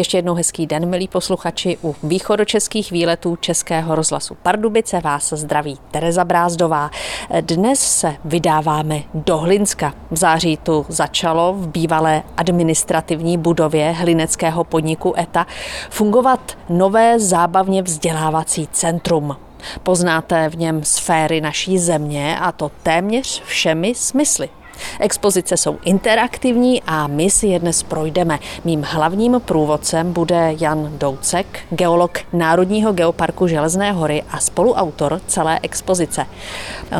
Ještě jednou hezký den, milí posluchači. U východočeských výletů Českého rozhlasu Pardubice vás zdraví Tereza Brázdová. Dnes se vydáváme do Hlinska. V září tu začalo v bývalé administrativní budově hlineckého podniku ETA fungovat nové zábavně vzdělávací centrum. Poznáte v něm sféry naší země a to téměř všemi smysly. Expozice jsou interaktivní a my si je dnes projdeme. Mým hlavním průvodcem bude Jan Doucek, geolog Národního geoparku Železné hory a spoluautor celé expozice.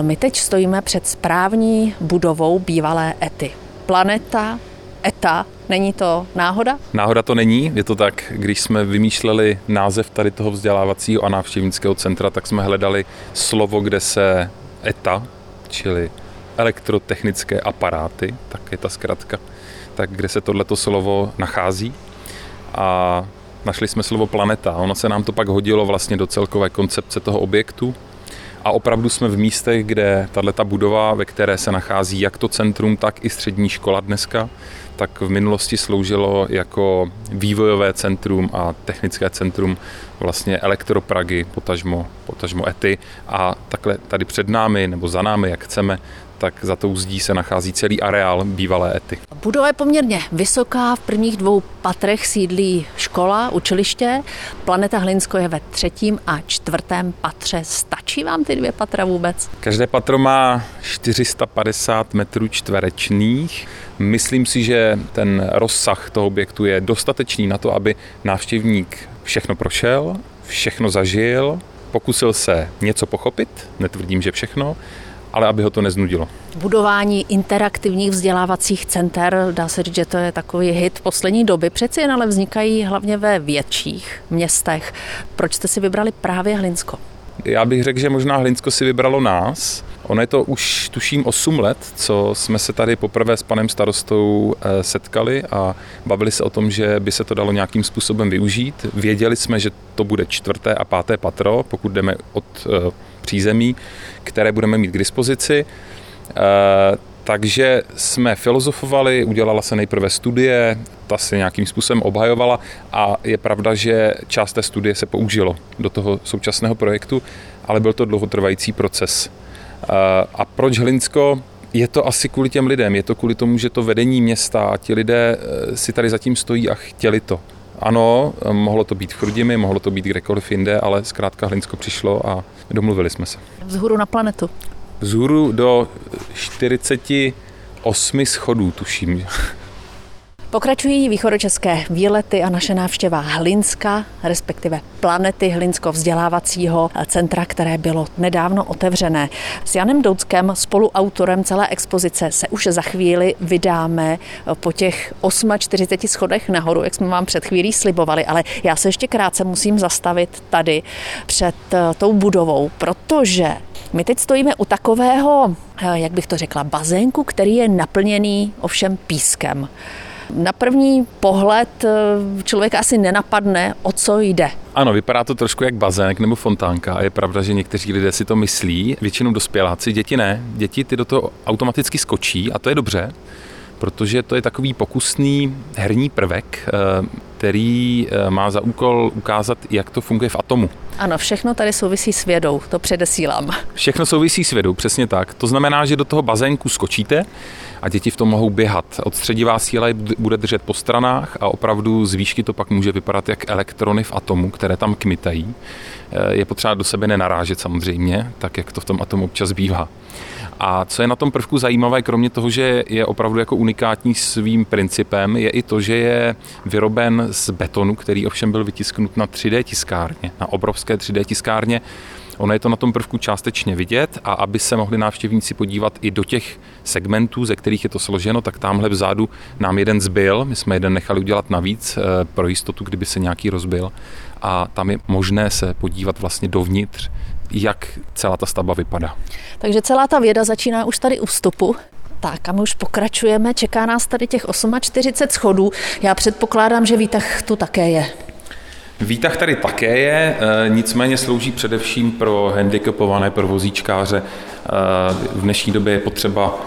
My teď stojíme před správní budovou bývalé Ety. Planeta ETA, Není to náhoda? Náhoda to není, je to tak, když jsme vymýšleli název tady toho vzdělávacího a návštěvnického centra, tak jsme hledali slovo, kde se ETA, čili elektrotechnické aparáty, tak je ta zkratka, tak kde se tohleto slovo nachází. A našli jsme slovo planeta. Ono se nám to pak hodilo vlastně do celkové koncepce toho objektu. A opravdu jsme v místech, kde tato budova, ve které se nachází jak to centrum, tak i střední škola dneska, tak v minulosti sloužilo jako vývojové centrum a technické centrum vlastně elektropragy, potažmo, potažmo ety a takhle tady před námi nebo za námi, jak chceme, tak za tou zdí se nachází celý areál bývalé ety. Budova je poměrně vysoká, v prvních dvou patrech sídlí škola, učiliště. Planeta Hlinsko je ve třetím a čtvrtém patře. Stačí vám ty dvě patra vůbec? Každé patro má 450 metrů čtverečných. Myslím si, že ten rozsah toho objektu je dostatečný na to, aby návštěvník všechno prošel, všechno zažil, pokusil se něco pochopit, netvrdím, že všechno, ale aby ho to neznudilo. Budování interaktivních vzdělávacích center, dá se říct, že to je takový hit poslední doby. Přeci jen ale vznikají hlavně ve větších městech. Proč jste si vybrali právě Hlinsko? Já bych řekl, že možná Hlinsko si vybralo nás. Ono je to už tuším 8 let, co jsme se tady poprvé s panem starostou eh, setkali a bavili se o tom, že by se to dalo nějakým způsobem využít. Věděli jsme, že to bude čtvrté a páté patro, pokud jdeme od eh, přízemí, které budeme mít k dispozici. Eh, takže jsme filozofovali, udělala se nejprve studie, ta se nějakým způsobem obhajovala a je pravda, že část té studie se použilo do toho současného projektu, ale byl to dlouhotrvající proces. Eh, a proč Hlinsko? Je to asi kvůli těm lidem, je to kvůli tomu, že to vedení města a ti lidé eh, si tady zatím stojí a chtěli to. Ano, mohlo to být v Chrudimi, mohlo to být kdekoliv jinde, ale zkrátka Hlinsko přišlo a domluvili jsme se. Vzhůru na planetu. Vzhůru do 48 schodů, tuším. Pokračují východočeské výlety a naše návštěva Hlinska, respektive planety Hlinsko vzdělávacího centra, které bylo nedávno otevřené. S Janem Douckem, spoluautorem celé expozice, se už za chvíli vydáme po těch 48 schodech nahoru, jak jsme vám před chvílí slibovali, ale já se ještě krátce musím zastavit tady před eh, tou budovou, protože my teď stojíme u takového, eh, jak bych to řekla, bazénku, který je naplněný ovšem pískem. Na první pohled eh, člověk asi nenapadne, o co jde. Ano, vypadá to trošku jak bazének nebo fontánka a je pravda, že někteří lidé si to myslí, většinou dospěláci, děti ne. Děti ty do toho automaticky skočí a to je dobře, protože to je takový pokusný herní prvek, eh, který eh, má za úkol ukázat, jak to funguje v atomu. Ano, všechno tady souvisí s vědou, to předesílám. Všechno souvisí s vědou, přesně tak. To znamená, že do toho bazénku skočíte a děti v tom mohou běhat. Odstředivá síla je bude držet po stranách a opravdu z výšky to pak může vypadat jak elektrony v atomu, které tam kmitají. Eh, je potřeba do sebe nenarážet samozřejmě, tak jak to v tom atomu občas bývá. A co je na tom prvku zajímavé, kromě toho, že je opravdu jako unikátní svým principem, je i to, že je vyroben z betonu, který ovšem byl vytisknut na 3D tiskárně, na obrovské 3D tiskárně. Ono je to na tom prvku částečně vidět a aby se mohli návštěvníci podívat i do těch segmentů, ze kterých je to složeno, tak tamhle vzadu nám jeden zbyl, my jsme jeden nechali udělat navíc eh, pro jistotu, kdyby se nějaký rozbil a tam je možné se podívat vlastně dovnitř jak celá ta stavba vypadá. Takže celá ta věda začíná už tady u vstupu. Tak a my už pokračujeme, čeká nás tady těch 48 schodů. Já předpokládám, že výtah tu také je. Výtah tady také je, e, nicméně slouží především pro handicapované, pro vozíčkáře. E, v dnešní době je potřeba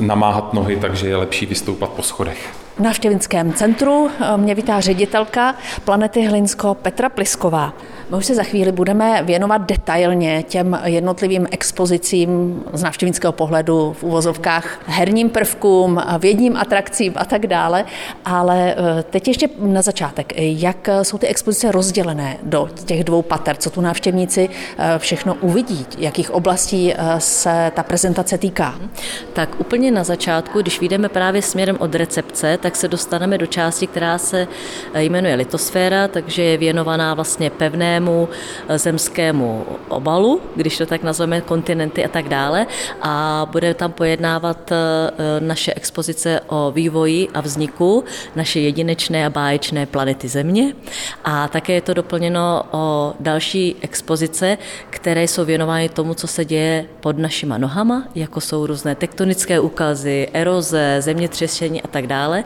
namáhat nohy, takže je lepší vystoupat po schodech. V návštěvnickém centru mě vítá ředitelka Planety Hlinsko Petra Plisková. My už se za chvíli budeme věnovat detailně těm jednotlivým expozicím z návštěvnického pohledu v uvozovkách herním prvkům, vědním atrakcím a tak dále. Ale eh, teď ještě na začátek, jak jsou ty expozice rozdělené do těch dvou pater, co tu návštěvníci eh, všechno uvidí, jakých oblastí eh, se ta prezentace týká? Tak úplně na začátku, když vyjdeme právě směrem od recepce, tak se dostaneme do části, která se jmenuje litosféra, takže je věnovaná vlastně pevnému eh, zemskému obalu, když to tak nazveme, kontinenty a tak dále. A bude tam pojednávat eh, naše expozice o vývoji a vzniku naše jedinečné a báječné planety Země. A také je to doplněno o další expozice, které jsou věnovány tomu, co se děje pod našima nohama, jako jsou různé tektonické úkazy, eroze, zemětřesení a tak dále.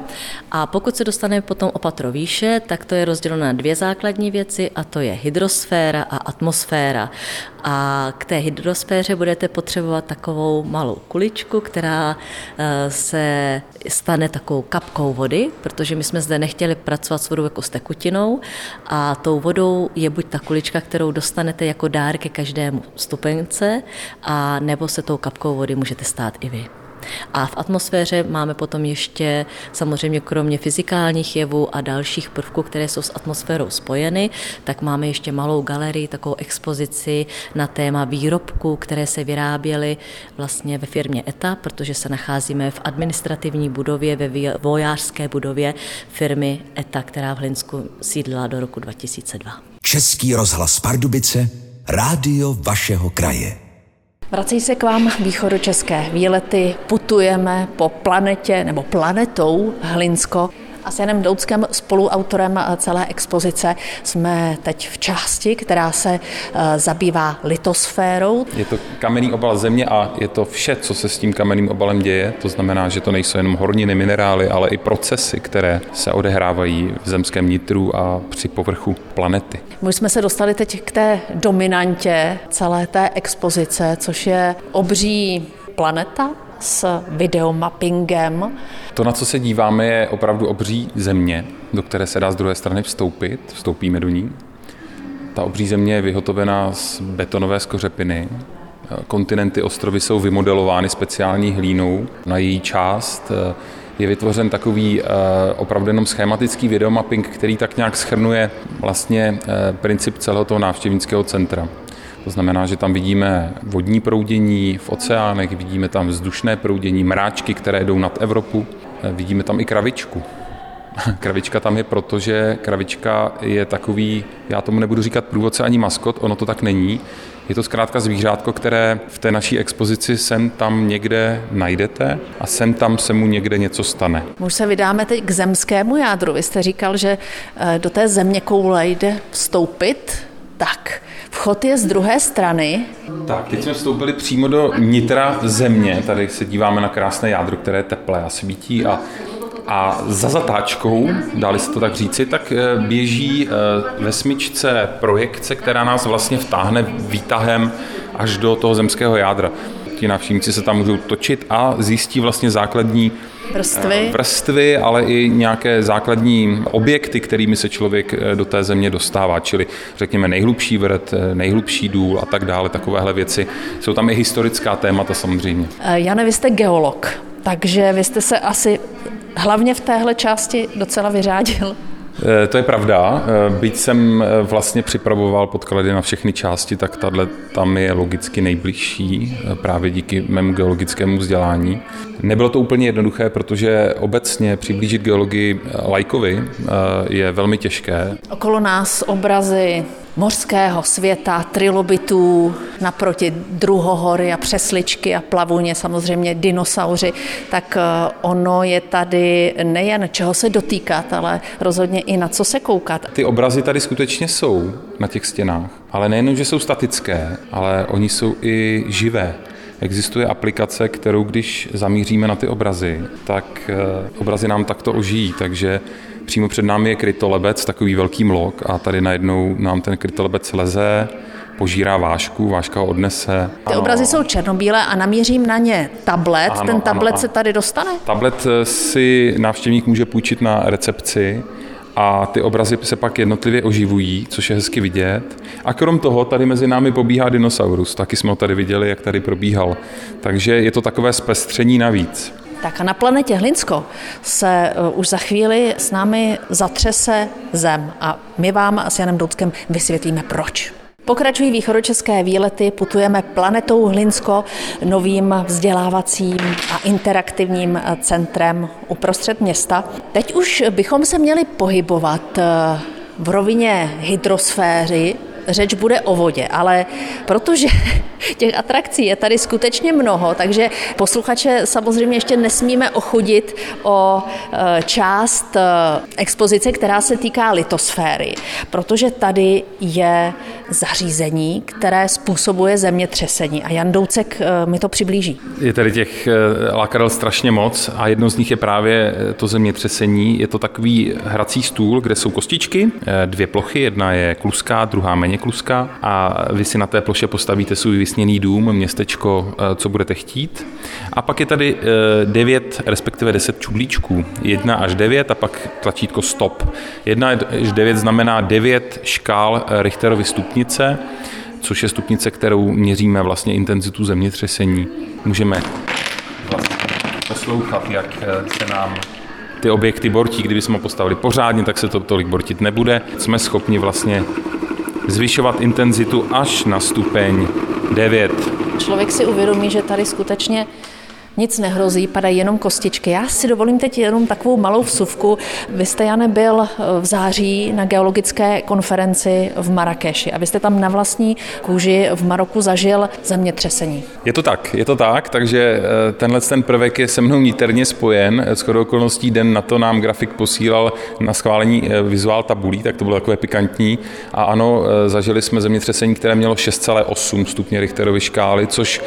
A pokud se dostaneme potom o patro výše, tak to je rozděleno na dvě základní věci a to je hydro hydrosféra a atmosféra. A k té hydrosféře budete potřebovat takovou malou kuličku, která eh, se stane takovou kapkou vody, protože my jsme zde nechtěli pracovat s vodou jako s tekutinou a tou vodou je buď ta kulička, kterou dostanete jako dár ke každému stupence, a nebo se tou kapkou vody můžete stát i vy. A v atmosféře máme potom ještě samozřejmě kromě fyzikálních jevů a dalších prvků, které jsou s atmosférou spojeny, tak máme ještě malou galerii, takovou expozici na téma výrobků, které se vyráběly vlastně ve firmě ETA, protože se nacházíme v administrativní budově, ve vojářské budově firmy ETA, která v Hlinsku sídlila do roku 2002. Český rozhlas Pardubice, rádio vašeho kraje. Vrací se k vám východočeské výlety, putujeme po planetě nebo planetou Hlinsko. A s Janem Douckem, spoluautorem celé expozice, jsme teď v části, která se eh, zabývá litosférou. Je to kamenný obal země a je to vše, co se s tím kamenným obalem děje. To znamená, že to nejsou jenom horniny, minerály, ale i procesy, které se odehrávají v zemském nitru a při povrchu planety. My jsme se dostali teď k té dominantě celé té expozice, což je obří planeta, s videomappingem. To, na co se díváme, je opravdu obří země, do které se dá z druhé strany vstoupit. Vstoupíme do ní. Ta obří země je vyhotovená z betonové skořepiny. Kontinenty, ostrovy jsou vymodelovány speciální hlínou. Na její část eh, je vytvořen takový eh, opravdu jenom schematický videomapping, který tak nějak schrnuje vlastně eh, princip celého toho návštěvnického centra. To znamená, že tam vidíme vodní proudění v oceánech, vidíme tam vzdušné proudění, mráčky, které jdou nad Evropu, vidíme tam i kravičku. Kravička tam je proto, že kravička je takový, já tomu nebudu říkat průvodce ani maskot, ono to tak není. Je to zkrátka zvířátko, které v té naší expozici sem tam někde najdete a sem tam se mu někde něco stane. Už se vydáme teď k zemskému jádru. Vy jste říkal, že eh, do té země koule jde vstoupit, tak Vchod je z druhé strany. Tak, teď jsme vstoupili přímo do nitra země. Tady se díváme na krásné jádro, které je teplé a svítí a a za zatáčkou, dali se to tak říci, tak eh, běží eh, ve smyčce projekce, která nás vlastně vtáhne výtahem až do toho zemského jádra. Ti návštěvníci se tam můžou točit a zjistí vlastně základní vrstvy. Eh, vrstvy, ale i nějaké základní objekty, kterými se člověk eh, do té země dostává, čili řekněme nejhlubší vrt, eh, nejhlubší důl a tak dále, takovéhle věci. Jsou tam i historická témata samozřejmě. Jane, vy jste geolog, takže vy jste se asi hlavně v téhle části docela vyřádil. Eh, to je pravda. Eh, byť jsem eh, vlastně připravoval podklady na všechny části, tak tahle tam je logicky nejbližší právě díky mému geologickému vzdělání. Nebylo to úplně jednoduché, protože obecně přiblížit geologii lajkovi je velmi těžké. Okolo nás obrazy mořského světa, trilobitů, naproti druhohory a přesličky a plavuně, samozřejmě dinosauři, tak eh, ono je tady nejen čeho se dotýkat, ale rozhodně i na co se koukat. Ty obrazy tady skutečně jsou na těch stěnách, ale nejen, že jsou statické, ale oni jsou i živé. Existuje aplikace, kterou když zamíříme na ty obrazy, tak eh, obrazy nám takto ožijí, takže Přímo před námi je krytolebec, takový velký mlok a tady najednou nám ten krytolebec leze, požírá vášku, váška ho odnese. Ty ano. obrazy jsou černobílé a namířím na ně tablet. Ano, Ten tablet ano, se tady dostane? Tablet si návštěvník může půjčit na recepci a ty obrazy se pak jednotlivě oživují, což je hezky vidět. A krom toho tady mezi námi pobíhá dinosaurus, taky jsme ho tady viděli, jak tady probíhal. Takže je to takové zpestření navíc. Tak a na planetě Hlinsko se uh, už za chvíli s námi zatřese Zem a my vám s Janem Doudskem vysvětlíme proč. Pokračují východočeské výlety, putujeme planetou Hlinsko, novým vzdělávacím a interaktivním centrem uprostřed města. Teď už bychom se měli pohybovat uh, v rovině hydrosféry, řeč bude o vodě, ale protože těch atrakcí je tady skutečně mnoho, takže posluchače samozřejmě ještě nesmíme ochudit o e, část e, expozice, která se týká litosféry, protože tady je zařízení, které způsobuje zemětřesení a Jan Doucek e, mi to přiblíží. Je tady těch lákadel strašně moc a jedno z nich je právě to zemětřesení. Je to takový hrací stůl, kde jsou kostičky, dvě plochy, jedna je kluská, druhá méně kluská a vy si na té ploše postavíte svůj vysněný dům, městečko, eh, co budete chtít. A pak je tady 9, eh, respektive 10 čudlíčků. 1 až 9 a pak tlačítko stop. 1 až 9 znamená 9 škál eh, Richterovy stupnice, což je stupnice, kterou měříme vlastně intenzitu zemětřesení. Můžeme vlastně poslouchat, jak se nám ty objekty bortí, kdyby jsme ho postavili pořádně, tak se to tolik bortit nebude. Jsme schopni vlastně zvyšovat intenzitu až na stupeň 9. Člověk si uvědomí, že tady skutečně nic nehrozí, padají jenom kostičky. Já si dovolím teď jenom takovou malou vsuvku. Vy jste, Jane, byl eh, v září na geologické konferenci v Marrakeši a vy jste tam na vlastní kůži v Maroku zažil zemětřesení. Je to tak, je to tak, takže eh, tenhle ten prvek je se mnou níterně spojen. S okolností den na to nám grafik posílal na schválení eh, vizuál tabulí, tak to bylo takové pikantní. A ano, zažili jsme zemětřesení, které mělo 6,8 stupně Richterovy škály, což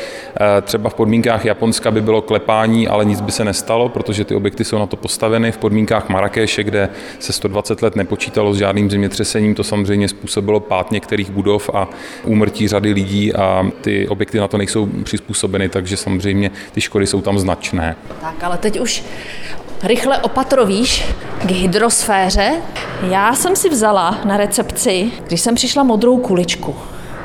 třeba v podmínkách Japonska by bylo bylo klepání, ale nic by se nestalo, protože ty objekty jsou na to postaveny v podmínkách Marrakeše, kde se 120 let nepočítalo s žádným zemětřesením. To samozřejmě způsobilo pád některých budov a úmrtí řady lidí a ty objekty na to nejsou přizpůsobeny, takže samozřejmě ty škody jsou tam značné. Tak, ale teď už rychle opatrovíš k hydrosféře. Já jsem si vzala na recepci, když jsem přišla modrou kuličku,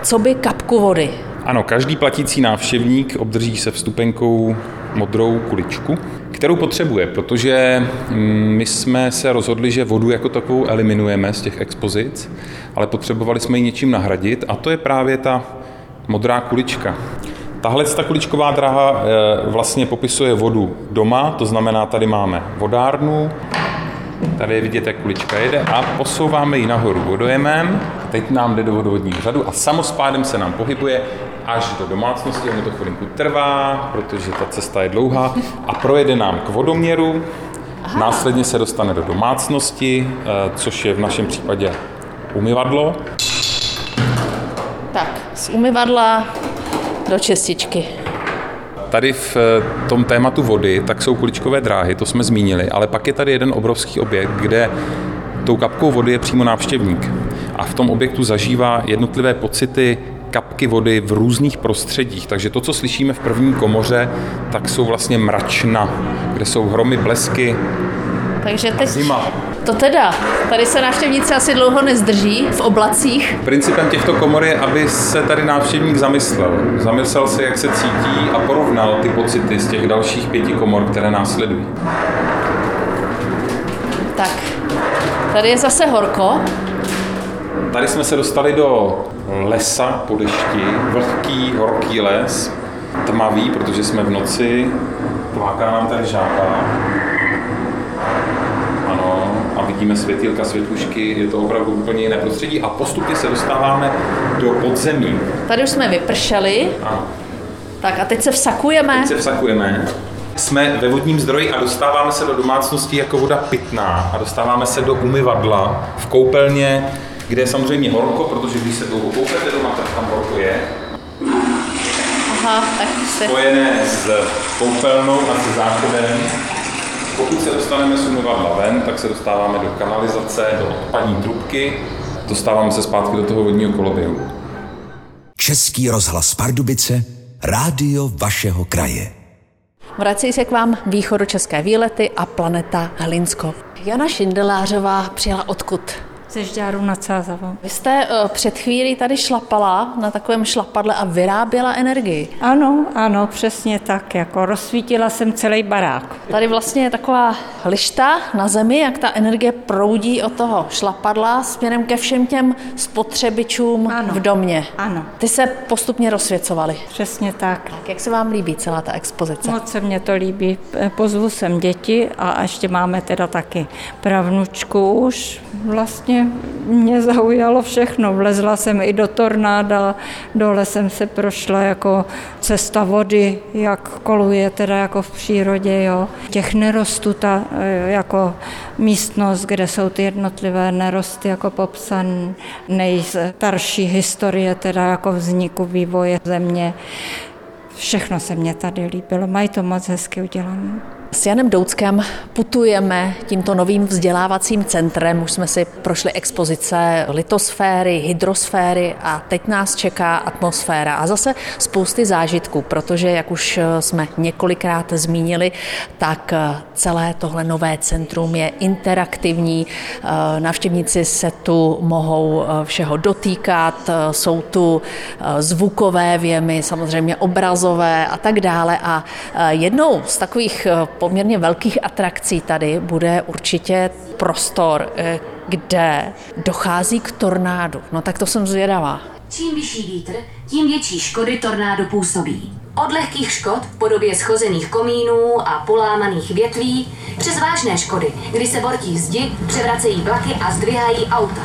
co by kapku vody. Ano, každý platící návštěvník obdrží se vstupenkou modrou kuličku, kterou potřebuje, protože mm, my jsme se rozhodli, že vodu jako takovou eliminujeme z těch expozic, ale potřebovali jsme ji něčím nahradit a to je právě ta modrá kulička. Tahle ta kuličková dráha eh, vlastně popisuje vodu doma, to znamená, tady máme vodárnu, tady je vidět, jak kulička jede a posouváme ji nahoru vodojemem. Teď nám jde do vodovodního řadu a samospádem se nám pohybuje až do domácnosti, ono to chvilinku trvá, protože ta cesta je dlouhá a projede nám k vodoměru, Aha. následně se dostane do domácnosti, eh, což je v našem případě umyvadlo. Tak, z umyvadla do čističky. Tady v eh, tom tématu vody, tak jsou kuličkové dráhy, to jsme zmínili, ale pak je tady jeden obrovský objekt, kde tou kapkou vody je přímo návštěvník. A v tom objektu zažívá jednotlivé pocity kapky vody v různých prostředích. Takže to, co slyšíme v první komoře, tak jsou vlastně mračna, kde jsou hromy, blesky, takže teď zima. To teda, tady se návštěvníci asi dlouho nezdrží v oblacích. Principem těchto komor je, aby se tady návštěvník zamyslel. Zamyslel se, jak se cítí a porovnal ty pocity z těch dalších pěti komor, které následují. Tak, tady je zase horko. Tady jsme se dostali do lesa po dešti, vlhký, horký les, tmavý, protože jsme v noci, tláká nám tady žába. Ano, a vidíme světilka, světlušky, je to opravdu úplně jiné prostředí a postupně se dostáváme do podzemí. Tady už jsme vypršeli. A. Tak a teď se vsakujeme. Teď se vsakujeme. Jsme ve vodním zdroji a dostáváme se do domácnosti jako voda pitná a dostáváme se do umyvadla v koupelně kde je samozřejmě horko, protože když se dlouho koupete doma, tak tam horko je. Aha, tak se... Spojené s koupelnou a se záchodem. Pokud se dostaneme z umyvadla ven, tak se dostáváme do kanalizace, do odpadní trubky, dostáváme se zpátky do toho vodního koloběhu. Český rozhlas Pardubice, rádio vašeho kraje. Vrací se k vám východočeské výlety a planeta Hlinsko. Jana Šindelářová přijela odkud? Ze Žďáru nad Sázavou. Vy jste uh, před chvílí tady šlapala na takovém šlapadle a vyráběla energii. Ano, ano, přesně tak. Jako rozsvítila jsem celý barák. Tady vlastně je taková lišta na zemi, jak ta energie proudí od toho šlapadla směrem ke všem těm spotřebičům Ano. v domě. Ano. Ty se postupně rozsvěcovaly. Přesně tak. Tak jak se vám líbí celá ta expozice? Moc se mně to líbí. Pozvu sem děti a ještě máme teda taky pravnučku už. Vlastně mě zaujalo všechno. Vlezla jsem i do tornáda, dole jsem se prošla jako cesta vody, jak koluje teda jako v přírodě. Jo. Těch nerostů, ta eh, jako místnost, kde jsou ty jednotlivé nerosty jako popsan, nejstarší historie teda jako vzniku vývoje země. Všechno se mně tady líbilo, mají to moc hezky udělané. S Janem Douckem putujeme tímto novým vzdělávacím centrem. Už jsme si prošli expozice litosféry, hydrosféry a teď nás čeká atmosféra a zase spousty zážitků, protože, jak už jsme několikrát zmínili, tak celé tohle nové centrum je interaktivní. Návštěvníci se tu mohou všeho dotýkat, jsou tu zvukové věmy, samozřejmě obrazové a tak dále. A jednou z takových poměrně velkých atrakcí tady bude určitě prostor, kde dochází k tornádu. No tak to jsem zvědavá. Čím vyšší vítr, tím větší škody tornádo působí. Od lehkých škod v podobě schozených komínů a polámaných větví přes vážné škody, kdy se bortí zdi, převracejí vlaky a zdvihají auta.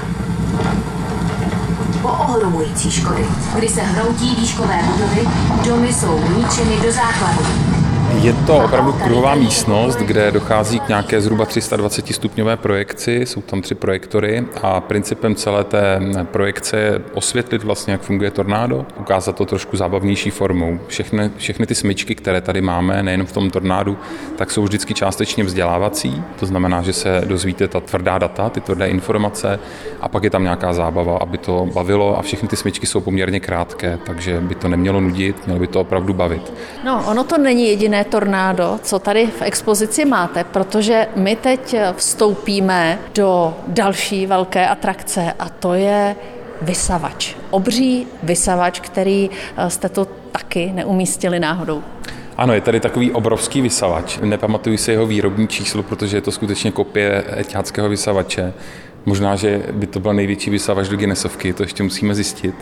Po ohromující škody, kdy se hroutí výškové budovy, domy jsou ničeny do základu. Je to opravdu kruhová místnost, kde dochází k nějaké zhruba 320 stupňové projekci, jsou tam tři projektory a principem celé té projekce je osvětlit vlastně, jak funguje tornádo, ukázat to trošku zábavnější formou. Všechny, všechny ty smyčky, které tady máme, nejen v tom tornádu, tak jsou vždycky částečně vzdělávací, to znamená, že se dozvíte ta tvrdá data, ty tvrdé informace a pak je tam nějaká zábava, aby to bavilo a všechny ty smyčky jsou poměrně krátké, takže by to nemělo nudit, mělo by to opravdu bavit. No, ono to není jediné tornádo, co tady v expozici máte, protože my teď vstoupíme do další velké atrakce a to je vysavač. Obří vysavač, který jste tu taky neumístili náhodou. Ano, je tady takový obrovský vysavač. Nepamatuji si jeho výrobní číslo, protože je to skutečně kopie etiáckého vysavače. Možná, že by to byl největší vysavač do Guinnessovky, to ještě musíme zjistit.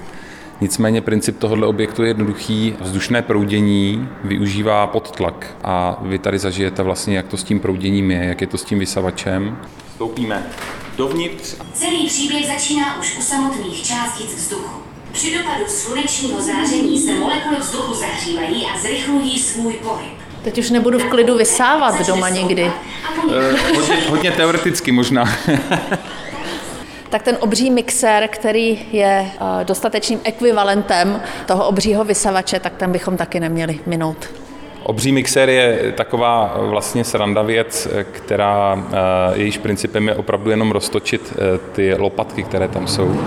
Nicméně princip tohoto objektu je jednoduchý. Vzdušné proudění využívá podtlak a vy tady zažijete vlastně, jak to s tím prouděním je, jak je to s tím vysavačem. Vstoupíme dovnitř. Celý příběh začíná už u samotných částic vzduchu. Při dopadu slunečního záření se molekuly vzduchu zahřívají a zrychlují svůj pohyb. Teď už nebudu v klidu vysávat doma někdy. Eh, hodně, hodně teoreticky možná. tak ten obří mixér, který je dostatečným ekvivalentem toho obřího vysavače, tak ten bychom taky neměli minout. Obří mixér je taková vlastně sranda věc, která jejíž principem je opravdu jenom roztočit ty lopatky, které tam jsou.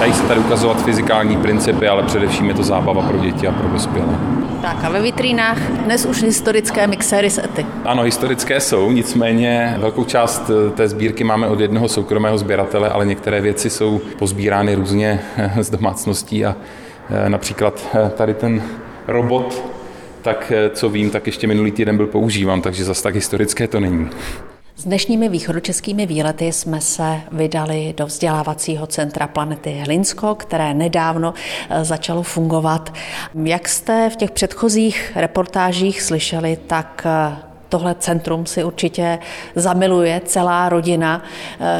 Dají se tady ukazovat fyzikální principy, ale především je to zábava pro děti a pro dospělé. Tak a ve vitrínách dnes už historické mixéry z Ety. Ano, historické jsou, nicméně velkou část té sbírky máme od jednoho soukromého sběratele, ale některé věci jsou pozbírány různě z domácností a například tady ten robot, tak co vím, tak ještě minulý týden byl používán, takže zase tak historické to není. S dnešními východočeskými výlety jsme se vydali do vzdělávacího centra planety Hlinsko, které nedávno začalo fungovat. Jak jste v těch předchozích reportážích slyšeli, tak tohle centrum si určitě zamiluje celá rodina,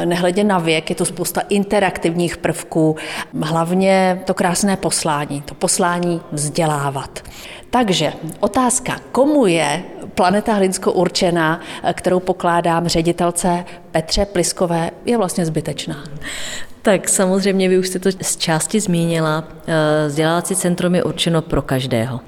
nehledě na věk, je to spousta interaktivních prvků, hlavně to krásné poslání, to poslání vzdělávat. Takže otázka, komu je Planeta Hlinsko určená, kterou pokládám ředitelce Petře Pliskové, je vlastně zbytečná. Tak samozřejmě vy už jste to z části zmínila. Vzdělávací centrum je určeno pro každého.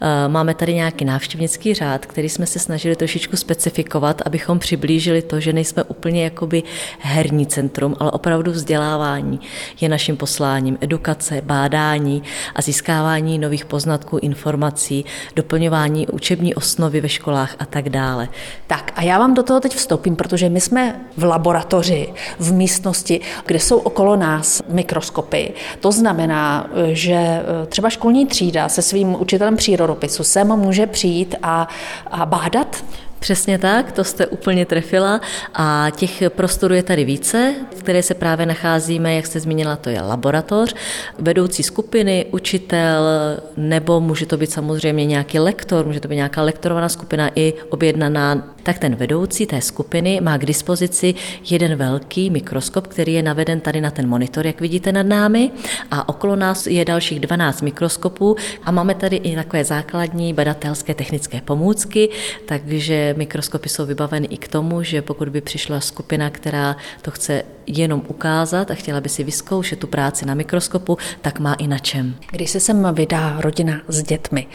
Eh, máme tady nějaký návštěvnický řád, který jsme se snažili trošičku specifikovat, abychom přiblížili to, že nejsme úplně jakoby herní centrum, ale opravdu vzdělávání je naším posláním, edukace, bádání a získávání nových poznatků, informací, doplňování učební osnovy ve školách a tak dále. Tak a já vám do toho teď vstoupím, protože my jsme v laboratoři, v místnosti, kde jsou okolo nás mikroskopy. To znamená, že eh, třeba školní třída se svým učitelem přírodopisu sem může přijít a, a bádat Přesně tak, to jste úplně trefila a těch prostorů je tady více, které se právě nacházíme, jak jste zmínila, to je laboratoř, vedoucí skupiny, učitel, nebo může to být samozřejmě nějaký lektor, může to být nějaká lektorovaná skupina i objednaná, tak ten vedoucí té skupiny má k dispozici jeden velký mikroskop, který je naveden tady na ten monitor, jak vidíte nad námi a okolo nás je dalších 12 mikroskopů a máme tady i takové základní badatelské technické pomůcky, takže mikroskopy jsou vybaveny i k tomu, že pokud by přišla skupina, která to chce jenom ukázat a chtěla by si vyzkoušet tu práci na mikroskopu, tak má i na čem. Když se sem vydá rodina s dětmi,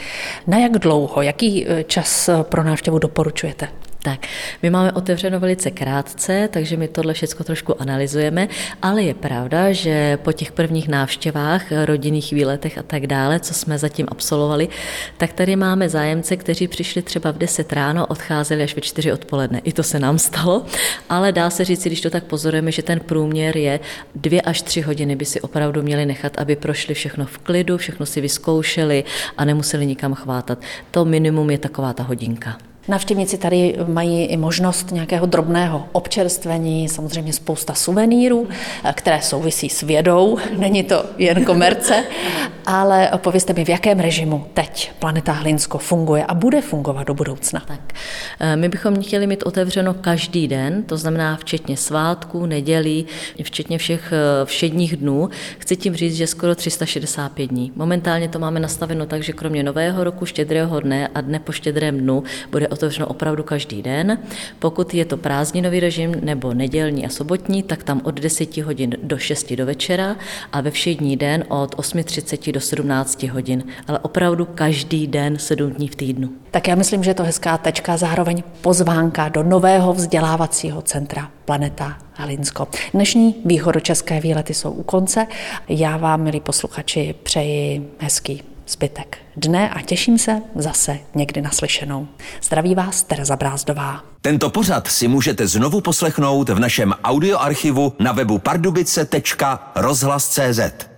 na jak dlouho, jaký eh, čas eh, pro návštěvu doporučujete? Tak, my máme otevřeno velice krátce, takže my tohle všechno trošku analyzujeme, ale je pravda, že po těch prvních návštěvách, rodinných výletech a tak dále, co jsme zatím absolvovali, tak tady máme zájemce, kteří přišli třeba v 10 ráno, odcházeli až ve 4 odpoledne. I to se nám stalo, ale dá se říct, když to tak pozorujeme, že ten průměr je 2 až 3 hodiny by si opravdu měli nechat, aby prošli všechno v klidu, všechno si vyzkoušeli a nemuseli nikam chvátat. To minimum je taková ta hodinka. Navštěvníci tady mají i možnost nějakého drobného občerstvení, samozřejmě spousta suvenýrů, které souvisí s vědou, není to jen komerce, ale povězte mi, v jakém režimu teď Planeta Hlinsko funguje a bude fungovat do budoucna. Tak, eh, my bychom chtěli mít otevřeno každý den, to znamená včetně svátků, nedělí, včetně všech eh, všedních dnů. Chci tím říct, že skoro 365 dní. Momentálně to máme nastaveno tak, že kromě nového roku, štědrého dne a dne po štědrém dnu bude otevřeno opravdu každý den. Pokud je to prázdninový režim nebo nedělní a sobotní, tak tam od 10 hodin do 6 do večera a ve všední den od 8.30 do 17 hodin, ale opravdu každý den 7 dní v týdnu. Tak já myslím, že je to hezká tečka, zároveň pozvánka do nového vzdělávacího centra Planeta Halinsko. Dnešní východočeské výlety jsou u konce. Já vám, milí posluchači, přeji hezký zbytek dne a těším se zase někdy naslyšenou. Zdraví vás Tereza Brázdová. Tento pořad si můžete znovu poslechnout v našem audioarchivu na webu pardubice.rozhlas.cz.